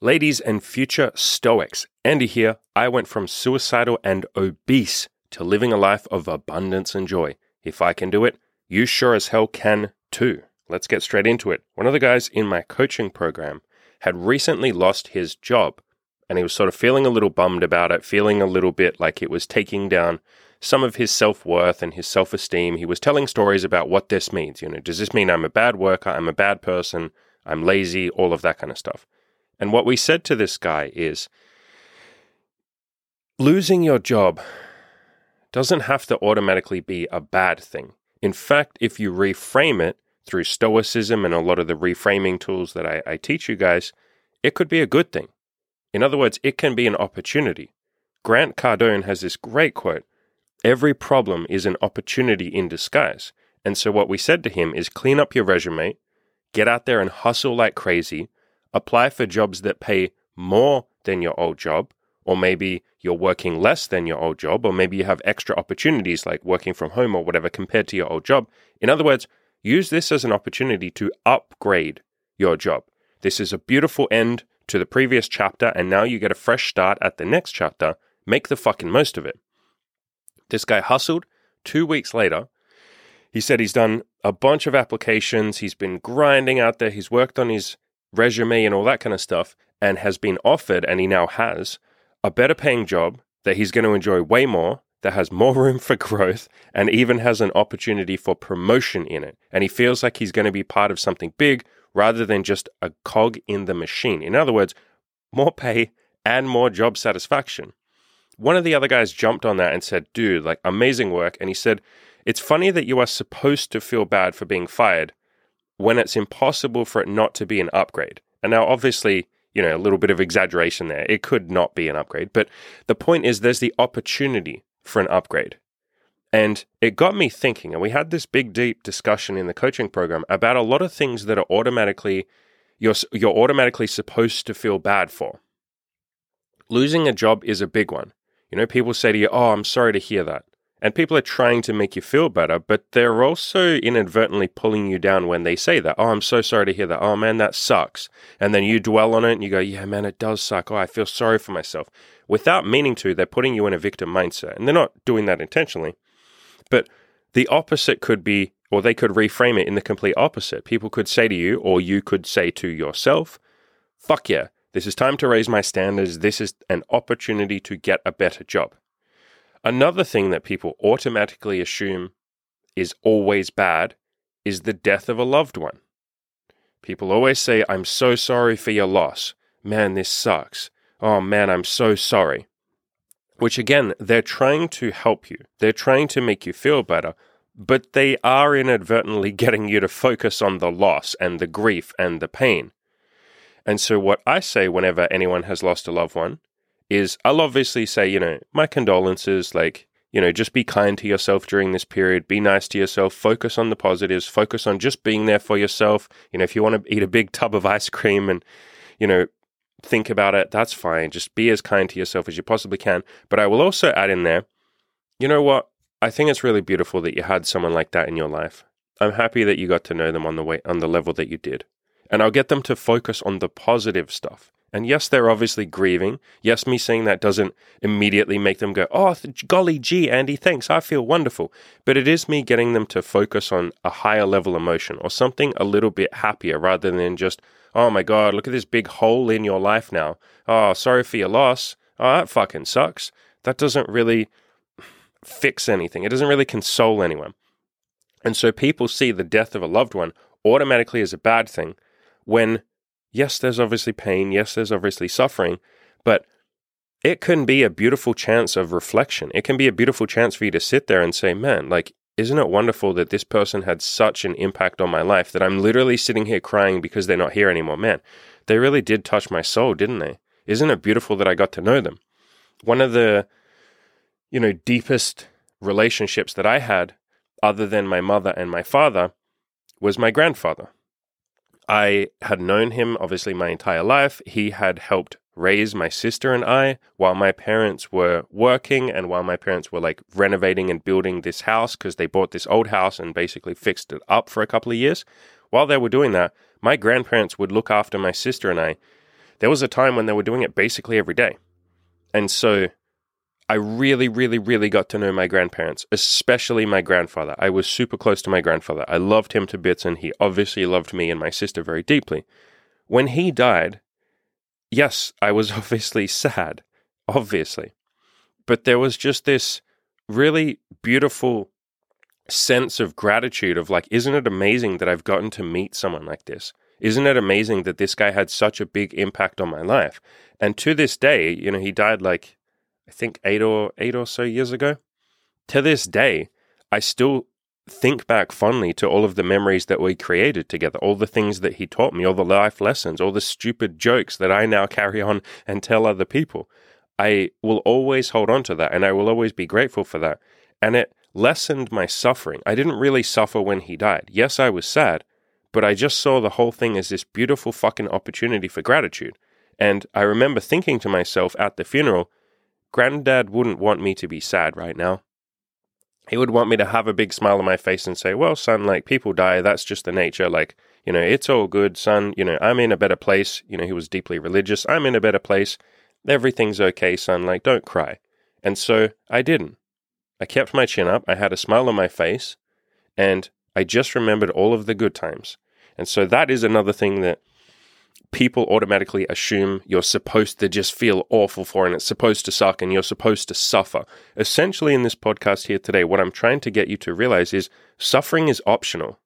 Ladies and future Stoics, Andy here. I went from suicidal and obese to living a life of abundance and joy. If I can do it, you sure as hell can too. Let's get straight into it. One of the guys in my coaching program had recently lost his job and he was sort of feeling a little bummed about it, feeling a little bit like it was taking down some of his self worth and his self esteem. He was telling stories about what this means. You know, does this mean I'm a bad worker? I'm a bad person? I'm lazy? All of that kind of stuff. And what we said to this guy is losing your job doesn't have to automatically be a bad thing. In fact, if you reframe it through Stoicism and a lot of the reframing tools that I, I teach you guys, it could be a good thing. In other words, it can be an opportunity. Grant Cardone has this great quote Every problem is an opportunity in disguise. And so, what we said to him is clean up your resume, get out there and hustle like crazy, apply for jobs that pay more than your old job, or maybe you're working less than your old job, or maybe you have extra opportunities like working from home or whatever compared to your old job. In other words, use this as an opportunity to upgrade your job. This is a beautiful end to the previous chapter, and now you get a fresh start at the next chapter. Make the fucking most of it. This guy hustled. Two weeks later, he said he's done a bunch of applications. He's been grinding out there. He's worked on his resume and all that kind of stuff and has been offered, and he now has, a better paying job that he's going to enjoy way more, that has more room for growth, and even has an opportunity for promotion in it. And he feels like he's going to be part of something big rather than just a cog in the machine. In other words, more pay and more job satisfaction. One of the other guys jumped on that and said, dude, like amazing work. And he said, it's funny that you are supposed to feel bad for being fired when it's impossible for it not to be an upgrade. And now, obviously, you know, a little bit of exaggeration there. It could not be an upgrade. But the point is, there's the opportunity for an upgrade. And it got me thinking, and we had this big, deep discussion in the coaching program about a lot of things that are automatically, you're, you're automatically supposed to feel bad for. Losing a job is a big one. You know, people say to you, Oh, I'm sorry to hear that. And people are trying to make you feel better, but they're also inadvertently pulling you down when they say that. Oh, I'm so sorry to hear that. Oh, man, that sucks. And then you dwell on it and you go, yeah, man, it does suck. Oh, I feel sorry for myself. Without meaning to, they're putting you in a victim mindset. And they're not doing that intentionally. But the opposite could be, or they could reframe it in the complete opposite. People could say to you, or you could say to yourself, fuck yeah, this is time to raise my standards. This is an opportunity to get a better job. Another thing that people automatically assume is always bad is the death of a loved one. People always say, I'm so sorry for your loss. Man, this sucks. Oh man, I'm so sorry. Which again, they're trying to help you. They're trying to make you feel better, but they are inadvertently getting you to focus on the loss and the grief and the pain. And so, what I say whenever anyone has lost a loved one is I'll obviously say, you know, my condolences, like, you know, just be kind to yourself during this period, be nice to yourself, focus on the positives, focus on just being there for yourself. You know, if you want to eat a big tub of ice cream and, you know, think about it, that's fine. Just be as kind to yourself as you possibly can. But I will also add in there, you know what? I think it's really beautiful that you had someone like that in your life. I'm happy that you got to know them on the way on the level that you did. And I'll get them to focus on the positive stuff. And yes, they're obviously grieving. Yes, me saying that doesn't immediately make them go, oh, th- golly gee, Andy, thanks, I feel wonderful. But it is me getting them to focus on a higher level emotion or something a little bit happier rather than just, oh my God, look at this big hole in your life now. Oh, sorry for your loss. Oh, that fucking sucks. That doesn't really fix anything, it doesn't really console anyone. And so people see the death of a loved one automatically as a bad thing when yes, there's obviously pain, yes, there's obviously suffering, but it can be a beautiful chance of reflection. It can be a beautiful chance for you to sit there and say, man, like, isn't it wonderful that this person had such an impact on my life that I'm literally sitting here crying because they're not here anymore? Man, they really did touch my soul, didn't they? Isn't it beautiful that I got to know them? One of the, you know, deepest relationships that I had, other than my mother and my father, was my grandfather. I had known him obviously my entire life. He had helped raise my sister and I while my parents were working and while my parents were like renovating and building this house because they bought this old house and basically fixed it up for a couple of years. While they were doing that, my grandparents would look after my sister and I there was a time when they were doing it basically every day. And so I really, really, really got to know my grandparents, especially my grandfather. I was super close to my grandfather. I loved him to bits, and he obviously loved me and my sister very deeply. When he died, yes, I was obviously sad, obviously. But there was just this really beautiful sense of gratitude of like, isn't it amazing that I've gotten to meet someone like this? Isn't it amazing that this guy had such a big impact on my life? And to this day, you know, he died like I think eight or eight or so years ago. To this day, I still think back fondly to all of the memories that we created together, all the things that he taught me, all the life lessons, all the stupid jokes that I now carry on and tell other people. I will always hold on to that and I will always be grateful for that. And it lessened my suffering. I didn't really suffer when he died. Yes, I was sad, but I just saw the whole thing as this beautiful fucking opportunity for gratitude. And I remember thinking to myself at the funeral, Granddad wouldn't want me to be sad right now. He would want me to have a big smile on my face and say, Well, son, like people die, that's just the nature. Like, you know, it's all good, son. You know, I'm in a better place. You know, he was deeply religious. I'm in a better place. Everything's okay, son. Like, don't cry. And so I didn't. I kept my chin up. I had a smile on my face. And I just remembered all of the good times. And so that is another thing that people automatically assume you're supposed to just feel awful for and it's supposed to suck and you're supposed to suffer. Essentially, in this podcast here today, what I'm trying to get you to realize is suffering is optional.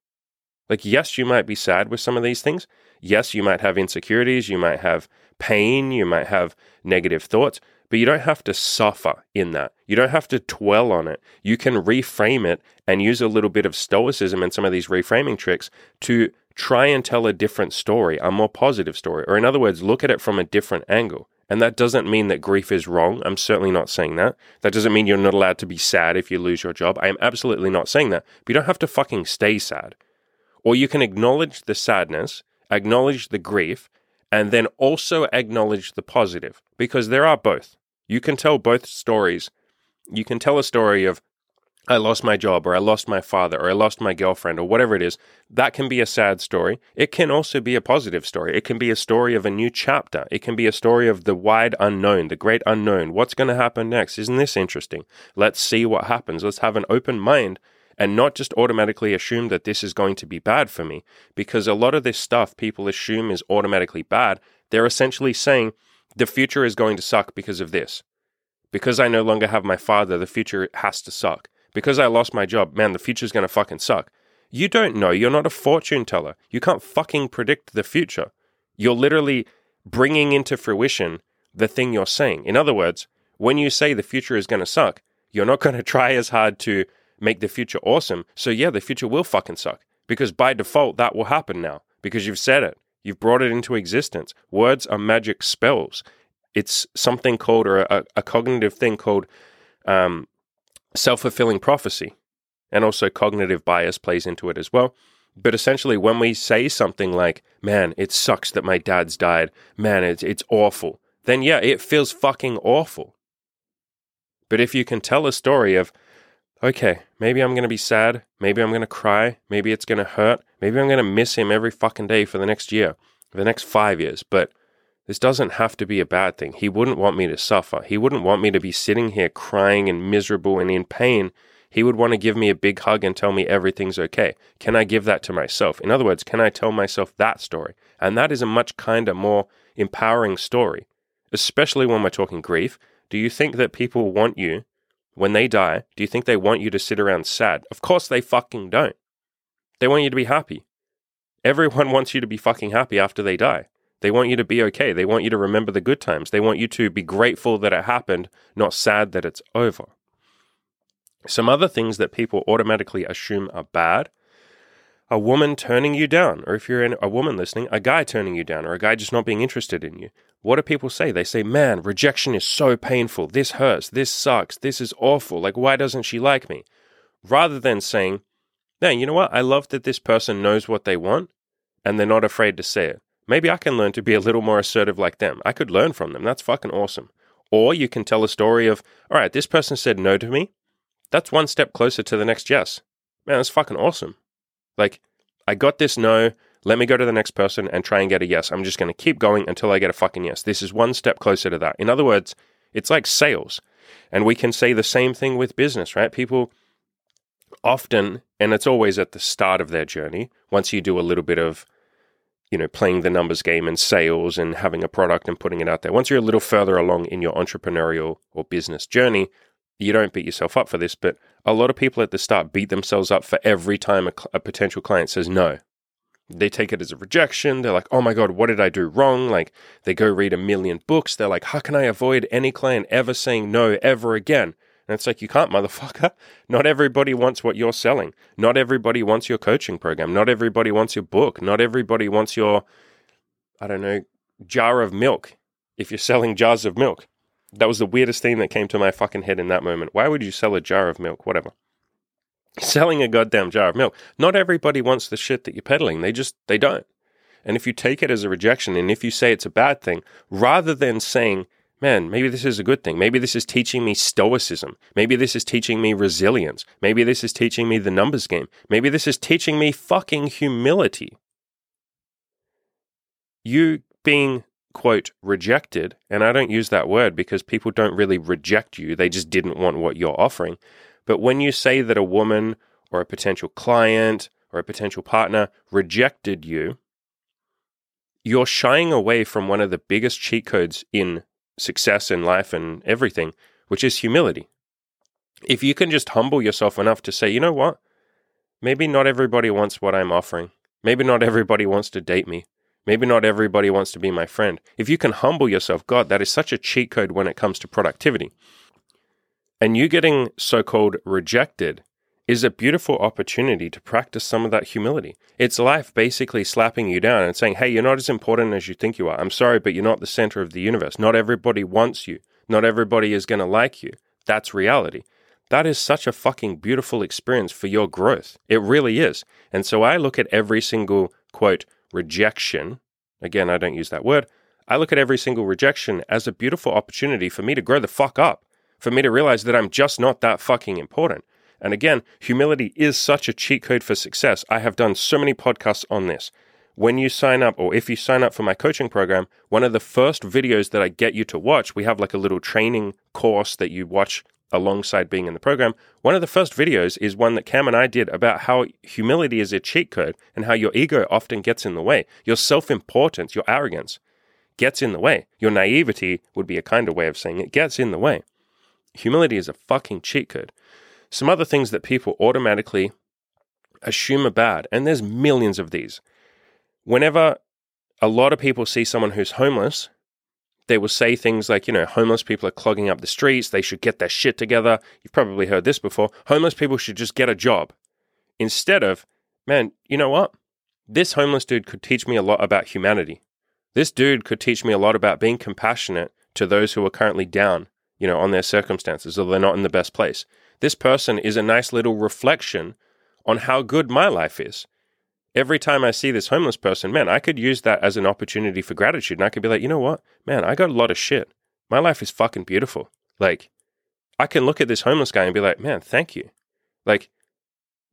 Like, yes, you might be sad with some of these things. Yes, you might have insecurities, you might have pain, you might have negative thoughts, but you don't have to suffer in that. You don't have to dwell on it. You can reframe it and use a little bit of stoicism and some of these reframing tricks to try and tell a different story, a more positive story. Or, in other words, look at it from a different angle. And that doesn't mean that grief is wrong. I'm certainly not saying that. That doesn't mean you're not allowed to be sad if you lose your job. I am absolutely not saying that. But you don't have to fucking stay sad. Or you can acknowledge the sadness, acknowledge the grief, and then also acknowledge the positive because there are both. You can tell both stories. You can tell a story of I lost my job or I lost my father or I lost my girlfriend or whatever it is, that can be a sad story. It can also be a positive story. It can be a story of a new chapter. It can be a story of the wide unknown, the great unknown. What's going to happen next? Isn't this interesting? Let's see what happens. Let's have an open mind and not just automatically assume that this is going to be bad for me because a lot of this stuff people assume is automatically bad. They're essentially saying the future is going to suck because of this. Because I no longer have my father, the future has to suck because I lost my job, man, the future's going to fucking suck. You don't know. You're not a fortune teller. You can't fucking predict the future. You're literally bringing into fruition the thing you're saying. In other words, when you say the future is going to suck, you're not going to try as hard to make the future awesome. So, yeah, the future will fucking suck because by default, that will happen now because you've said it. You've brought it into existence. Words are magic spells. It's something called, or a, a cognitive thing called um, self fulfilling prophecy. And also cognitive bias plays into it as well. But essentially, when we say something like, man, it sucks that my dad's died, man, it's, it's awful, then yeah, it feels fucking awful. But if you can tell a story of, okay, maybe I'm going to be sad, maybe I'm going to cry, maybe it's going to hurt, maybe I'm going to miss him every fucking day for the next year, for the next five years, but this doesn't have to be a bad thing. He wouldn't want me to suffer. He wouldn't want me to be sitting here crying and miserable and in pain. He would want to give me a big hug and tell me everything's okay. Can I give that to myself? In other words, can I tell myself that story? And that is a much kinder, more empowering story, especially when we're talking grief. Do you think that people want you, when they die, do you think they want you to sit around sad? Of course they fucking don't. They want you to be happy. Everyone wants you to be fucking happy after they die. They want you to be okay. They want you to remember the good times. They want you to be grateful that it happened, not sad that it's over. Some other things that people automatically assume are bad a woman turning you down, or if you're a woman listening, a guy turning you down, or a guy just not being interested in you. What do people say? They say, man, rejection is so painful. This hurts. This sucks. This is awful. Like, why doesn't she like me? Rather than saying, man, you know what? I love that this person knows what they want and they're not afraid to say it. Maybe I can learn to be a little more assertive like them. I could learn from them. That's fucking awesome. Or you can tell a story of, all right, this person said no to me. That's one step closer to the next yes. Man, that's fucking awesome. Like, I got this no. Let me go to the next person and try and get a yes. I'm just going to keep going until I get a fucking yes. This is one step closer to that. In other words, it's like sales. And we can say the same thing with business, right? People often, and it's always at the start of their journey, once you do a little bit of, you know, playing the numbers game and sales and having a product and putting it out there, once you're a little further along in your entrepreneurial or business journey, you don't beat yourself up for this, but a lot of people at the start beat themselves up for every time a, a potential client says no. They take it as a rejection. They're like, oh my God, what did I do wrong? Like, they go read a million books. They're like, how can I avoid any client ever saying no ever again? And it's like, you can't, motherfucker. Not everybody wants what you're selling. Not everybody wants your coaching program. Not everybody wants your book. Not everybody wants your, I don't know, jar of milk if you're selling jars of milk. That was the weirdest thing that came to my fucking head in that moment. Why would you sell a jar of milk? Whatever. Selling a goddamn jar of milk. Not everybody wants the shit that you're peddling. They just, they don't. And if you take it as a rejection and if you say it's a bad thing, rather than saying, man, maybe this is a good thing. Maybe this is teaching me stoicism. Maybe this is teaching me resilience. Maybe this is teaching me the numbers game. Maybe this is teaching me fucking humility. You being quote, rejected, and I don't use that word because people don't really reject you, they just didn't want what you're offering. But when you say that a woman or a potential client or a potential partner rejected you, you're shying away from one of the biggest cheat codes in success in life and everything, which is humility. If you can just humble yourself enough to say, you know what? Maybe not everybody wants what I'm offering. Maybe not everybody wants to date me. Maybe not everybody wants to be my friend. If you can humble yourself, God, that is such a cheat code when it comes to productivity. And you getting so called rejected is a beautiful opportunity to practice some of that humility. It's life basically slapping you down and saying, hey, you're not as important as you think you are. I'm sorry, but you're not the center of the universe. Not everybody wants you. Not everybody is going to like you. That's reality. That is such a fucking beautiful experience for your growth. It really is. And so I look at every single quote, rejection, again, I don't use that word, I look at every single rejection as a beautiful opportunity for me to grow the fuck up, for me to realize that I'm just not that fucking important. And again, humility is such a cheat code for success. I have done so many podcasts on this. When you sign up, or if you sign up for my coaching program, one of the first videos that I get you to watch, we have like a little training course that you watch alongside being in the program, one of the first videos is one that Cam and I did about how humility is a cheat code and how your ego often gets in the way. Your self importance, your arrogance gets in the way. Your naivety would be a kind of way of saying it gets in the way. Humility is a fucking cheat code. Some other things that people automatically assume are bad, and there's millions of these. Whenever a lot of people see someone who's homeless, they will say things like, you know, homeless people are clogging up the streets. They should get their shit together. You've probably heard this before. Homeless people should just get a job. Instead of, man, you know what? This homeless dude could teach me a lot about humanity. This dude could teach me a lot about being compassionate to those who are currently down, you know, on their circumstances or they're not in the best place. This person is a nice little reflection on how good my life is every time I see this homeless person, man, I could use that as an opportunity for gratitude. And I could be like, you know what? Man, I got a lot of shit. My life is fucking beautiful. Like, I can look at this homeless guy and be like, man, thank you. Like,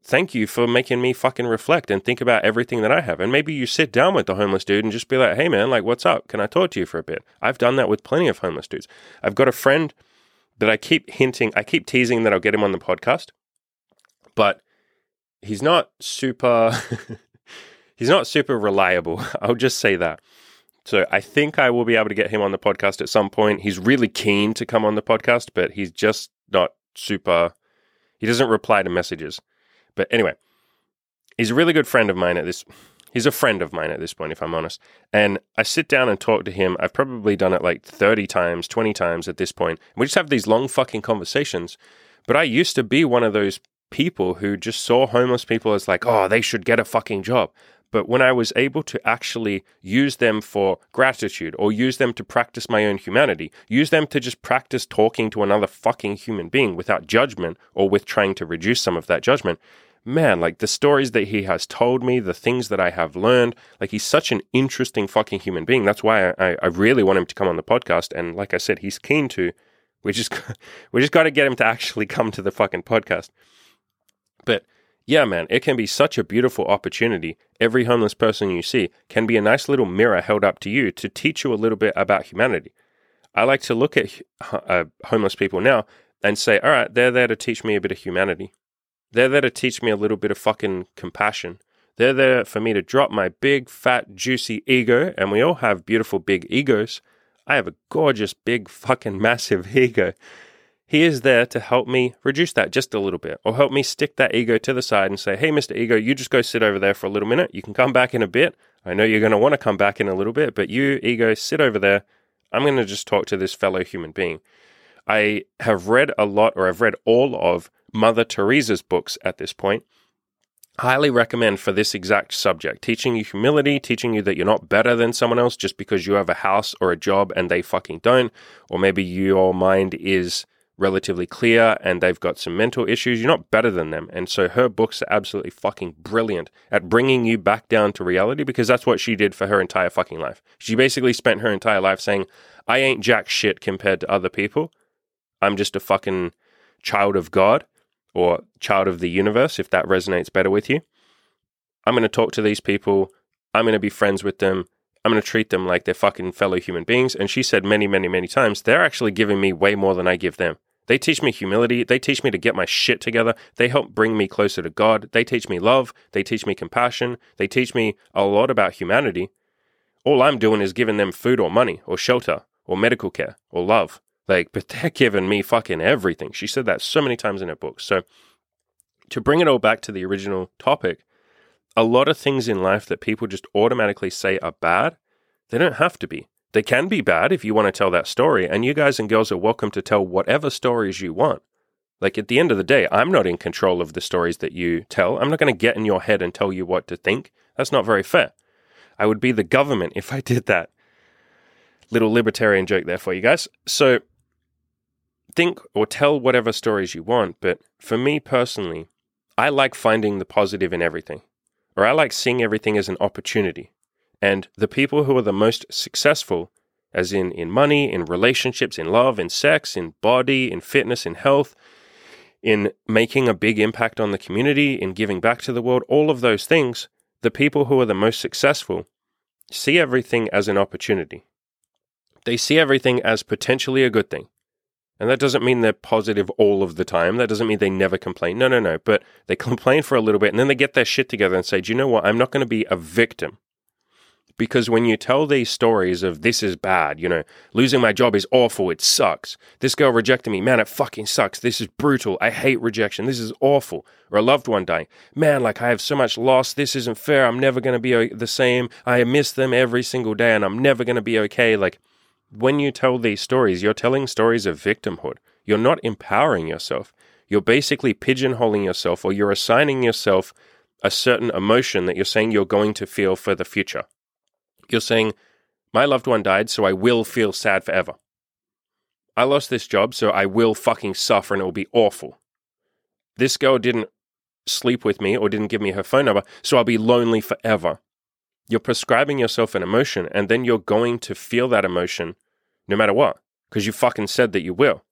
thank you for making me fucking reflect and think about everything that I have. And maybe you sit down with the homeless dude and just be like, hey, man, like, what's up? Can I talk to you for a bit? I've done that with plenty of homeless dudes. I've got a friend that I keep hinting, I keep teasing that I'll get him on the podcast, but he's not super. he's not super reliable. I'll just say that. So I think I will be able to get him on the podcast at some point. He's really keen to come on the podcast, but he's just not super. He doesn't reply to messages. But anyway, he's a really good friend of mine at this. He's a friend of mine at this point, if I'm honest. And I sit down and talk to him. I've probably done it like 30 times, 20 times at this point. We just have these long fucking conversations. But I used to be one of those people who just saw homeless people as like, oh, they should get a fucking job. But when I was able to actually use them for gratitude or use them to practice my own humanity, use them to just practice talking to another fucking human being without judgment or with trying to reduce some of that judgment, man, like the stories that he has told me, the things that I have learned, like he's such an interesting fucking human being. That's why I, I really want him to come on the podcast. And like I said, he's keen to. We just we just got to get him to actually come to the fucking podcast. But yeah, man, it can be such a beautiful opportunity. Every homeless person you see can be a nice little mirror held up to you to teach you a little bit about humanity. I like to look at uh, homeless people now and say, all right, they're there to teach me a bit of humanity. They're there to teach me a little bit of fucking compassion. They're there for me to drop my big, fat, juicy ego, and we all have beautiful big egos. I have a gorgeous, big, fucking massive ego. He is there to help me reduce that just a little bit, or help me stick that ego to the side and say, hey, Mr. Ego, you just go sit over there for a little minute. You can come back in a bit. I know you're going to want to come back in a little bit, but you, ego, sit over there. I'm going to just talk to this fellow human being. I have read a lot, or I've read all of Mother Teresa's books at this point. Highly recommend for this exact subject, teaching you humility, teaching you that you're not better than someone else just because you have a house or a job and they fucking don't, or maybe your mind is relatively clear and they've got some mental issues. You're not better than them. And so her books are absolutely fucking brilliant at bringing you back down to reality because that's what she did for her entire fucking life. She basically spent her entire life saying, I ain't jack shit compared to other people. I'm just a fucking child of God or child of the universe, if that resonates better with you. I'm going to talk to these people. I'm going to be friends with them. I'm going to treat them like they're fucking fellow human beings. And she said many, many, many times, they're actually giving me way more than I give them. They teach me humility. They teach me to get my shit together. They help bring me closer to God. They teach me love. They teach me compassion. They teach me a lot about humanity. All I'm doing is giving them food or money or shelter or medical care or love. Like, but they're giving me fucking everything. She said that so many times in her book. So, to bring it all back to the original topic, a lot of things in life that people just automatically say are bad, they don't have to be. They can be bad if you want to tell that story, and you guys and girls are welcome to tell whatever stories you want. Like at the end of the day, I'm not in control of the stories that you tell. I'm not going to get in your head and tell you what to think. That's not very fair. I would be the government if I did that. Little libertarian joke there for you guys. So, think or tell whatever stories you want, but for me personally, I like finding the positive in everything, or I like seeing everything as an opportunity. And the people who are the most successful, as in in money, in relationships, in love, in sex, in body, in fitness, in health, in making a big impact on the community, in giving back to the world, all of those things, the people who are the most successful see everything as an opportunity. They see everything as potentially a good thing. And that doesn't mean they're positive all of the time. That doesn't mean they never complain. No, no, no. But they complain for a little bit and then they get their shit together and say, do you know what? I'm not going to be a victim. Because when you tell these stories of this is bad, you know, losing my job is awful, it sucks. This girl rejected me, man, it fucking sucks. This is brutal. I hate rejection. This is awful. Or a loved one dying, man, like I have so much loss. This isn't fair. I'm never going to be uh, the same. I miss them every single day and I'm never going to be okay. Like, when you tell these stories, you're telling stories of victimhood. You're not empowering yourself. You're basically pigeonholing yourself or you're assigning yourself a certain emotion that you're saying you're going to feel for the future. You're saying, My loved one died, so I will feel sad forever. I lost this job, so I will fucking suffer and it will be awful. This girl didn't sleep with me or didn't give me her phone number, so I'll be lonely forever. You're prescribing yourself an emotion and then you're going to feel that emotion no matter what because you fucking said that you will.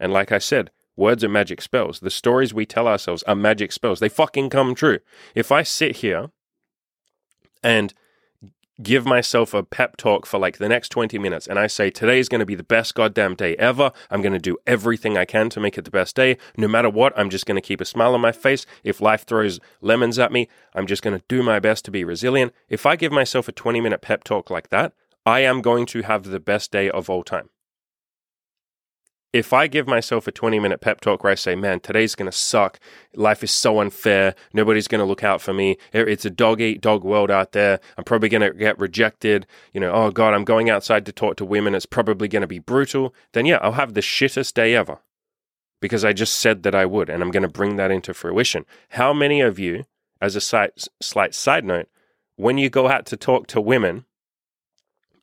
And like I said, words are magic spells. The stories we tell ourselves are magic spells. They fucking come true. If I sit here and give myself a pep talk for like the next 20 minutes and I say, today is going to be the best goddamn day ever. I'm going to do everything I can to make it the best day. No matter what, I'm just going to keep a smile on my face. If life throws lemons at me, I'm just going to do my best to be resilient. If I give myself a 20 minute pep talk like that, I am going to have the best day of all time if I give myself a 20 minute pep talk where I say, man, today's going to suck. Life is so unfair. Nobody's going to look out for me. It's a dog eat dog world out there. I'm probably going to get rejected. You know, oh God, I'm going outside to talk to women. It's probably going to be brutal. Then yeah, I'll have the shittest day ever because I just said that I would. And I'm going to bring that into fruition. How many of you, as a slight, slight side note, when you go out to talk to women,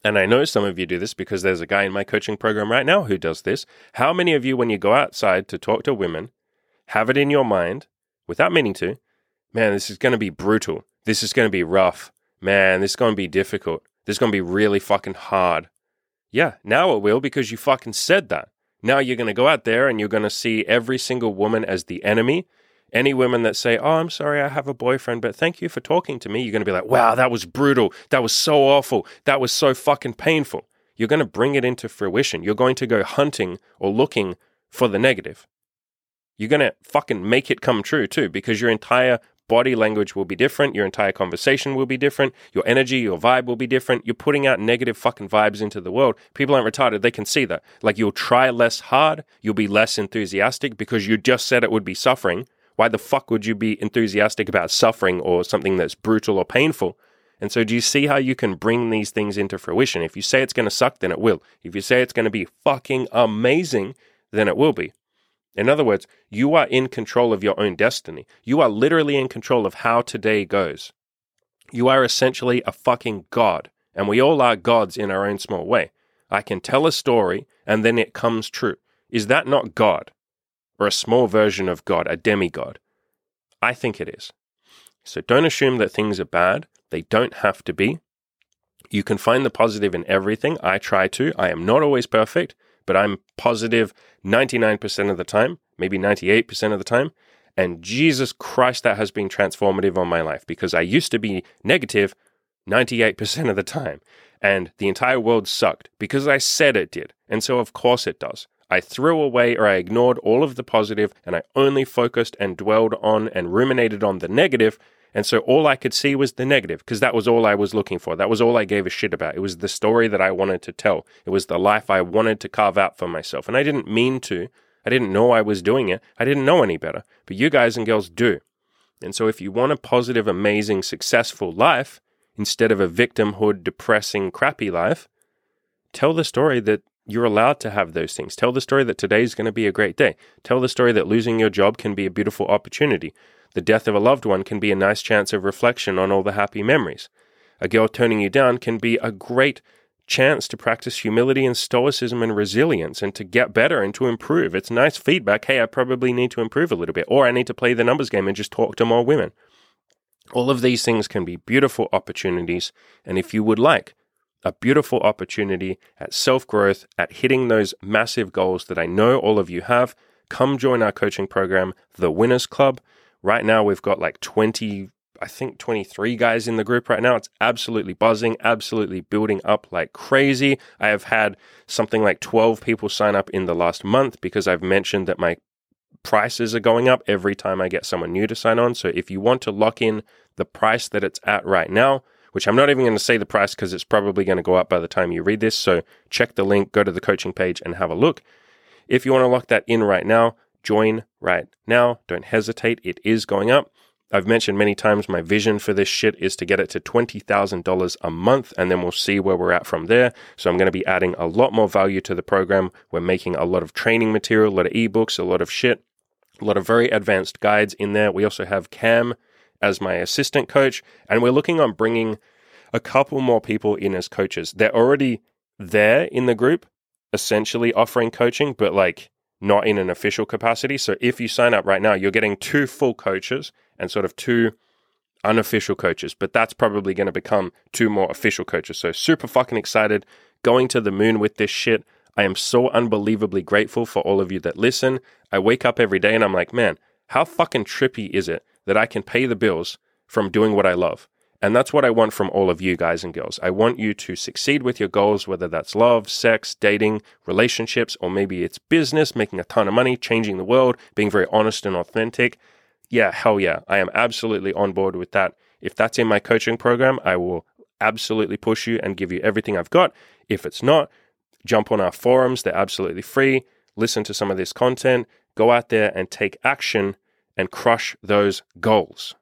and I know some of you do this because there's a guy in my coaching program right now who does this. How many of you, when you go outside to talk to women, have it in your mind, without meaning to, man, this is going to be brutal. This is going to be rough. Man, this is going to be difficult. This is going to be really fucking hard. Yeah, now it will because you fucking said that. Now you're going to go out there and you're going to see every single woman as the enemy Any women that say, Oh, I'm sorry, I have a boyfriend, but thank you for talking to me, you're going to be like, Wow, that was brutal. That was so awful. That was so fucking painful. You're going to bring it into fruition. You're going to go hunting or looking for the negative. You're going to fucking make it come true too, because your entire body language will be different. Your entire conversation will be different. Your energy, your vibe will be different. You're putting out negative fucking vibes into the world. People aren't retarded. They can see that. Like you'll try less hard. You'll be less enthusiastic because you just said it would be suffering. Why the fuck would you be enthusiastic about suffering or something that's brutal or painful? And so, do you see how you can bring these things into fruition? If you say it's going to suck, then it will. If you say it's going to be fucking amazing, then it will be. In other words, you are in control of your own destiny. You are literally in control of how today goes. You are essentially a fucking god, and we all are gods in our own small way. I can tell a story and then it comes true. Is that not God? Or a small version of God, a demigod? I think it is. So don't assume that things are bad. They don't have to be. You can find the positive in everything. I try to. I am not always perfect, but I'm positive 99% of the time, maybe 98% of the time. And Jesus Christ, that has been transformative on my life because I used to be negative 98% of the time. And the entire world sucked because I said it did. And so, of course, it does. I threw away or I ignored all of the positive and I only focused and dwelled on and ruminated on the negative and so all I could see was the negative because that was all I was looking for. That was all I gave a shit about. It was the story that I wanted to tell. It was the life I wanted to carve out for myself. And I didn't mean to. I didn't know I was doing it. I didn't know any better. But you guys and girls do. And so if you want a positive, amazing, successful life instead of a victimhood, depressing, crappy life, tell the story that you're allowed to have those things. Tell the story that today is going to be a great day. Tell the story that losing your job can be a beautiful opportunity. The death of a loved one can be a nice chance of reflection on all the happy memories. A girl turning you down can be a great chance to practice humility and stoicism and resilience and to get better and to improve. It's nice feedback. Hey, I probably need to improve a little bit, or I need to play the numbers game and just talk to more women. All of these things can be beautiful opportunities. And if you would like a beautiful opportunity at self growth, at hitting those massive goals that I know all of you have, come join our coaching program, The Winners Club. Right now, we've got like 20, I think 23 guys in the group right now. It's absolutely buzzing, absolutely building up like crazy. I have had something like 12 people sign up in the last month because I've mentioned that my prices are going up every time I get someone new to sign on. So if you want to lock in the price that it's at right now, which I'm not even going to say the price because it's probably going to go up by the time you read this. So check the link, go to the coaching page and have a look. If you want to lock that in right now, Join right now. Don't hesitate. It is going up. I've mentioned many times my vision for this shit is to get it to $20,000 a month and then we'll see where we're at from there. So I'm going to be adding a lot more value to the program. We're making a lot of training material, a lot of ebooks, a lot of shit, a lot of very advanced guides in there. We also have Cam as my assistant coach and we're looking on bringing a couple more people in as coaches. They're already there in the group, essentially offering coaching, but like not in an official capacity. So if you sign up right now, you're getting two full coaches and sort of two unofficial coaches, but that's probably going to become two more official coaches. So super fucking excited going to the moon with this shit. I am so unbelievably grateful for all of you that listen. I wake up every day and I'm like, man, how fucking trippy is it that I can pay the bills from doing what I love? And that's what I want from all of you guys and girls. I want you to succeed with your goals, whether that's love, sex, dating, relationships, or maybe it's business, making a ton of money, changing the world, being very honest and authentic. Yeah, hell yeah. I am absolutely on board with that. If that's in my coaching program, I will absolutely push you and give you everything I've got. If it's not, jump on our forums. They're absolutely free. Listen to some of this content. Go out there and take action and crush those goals.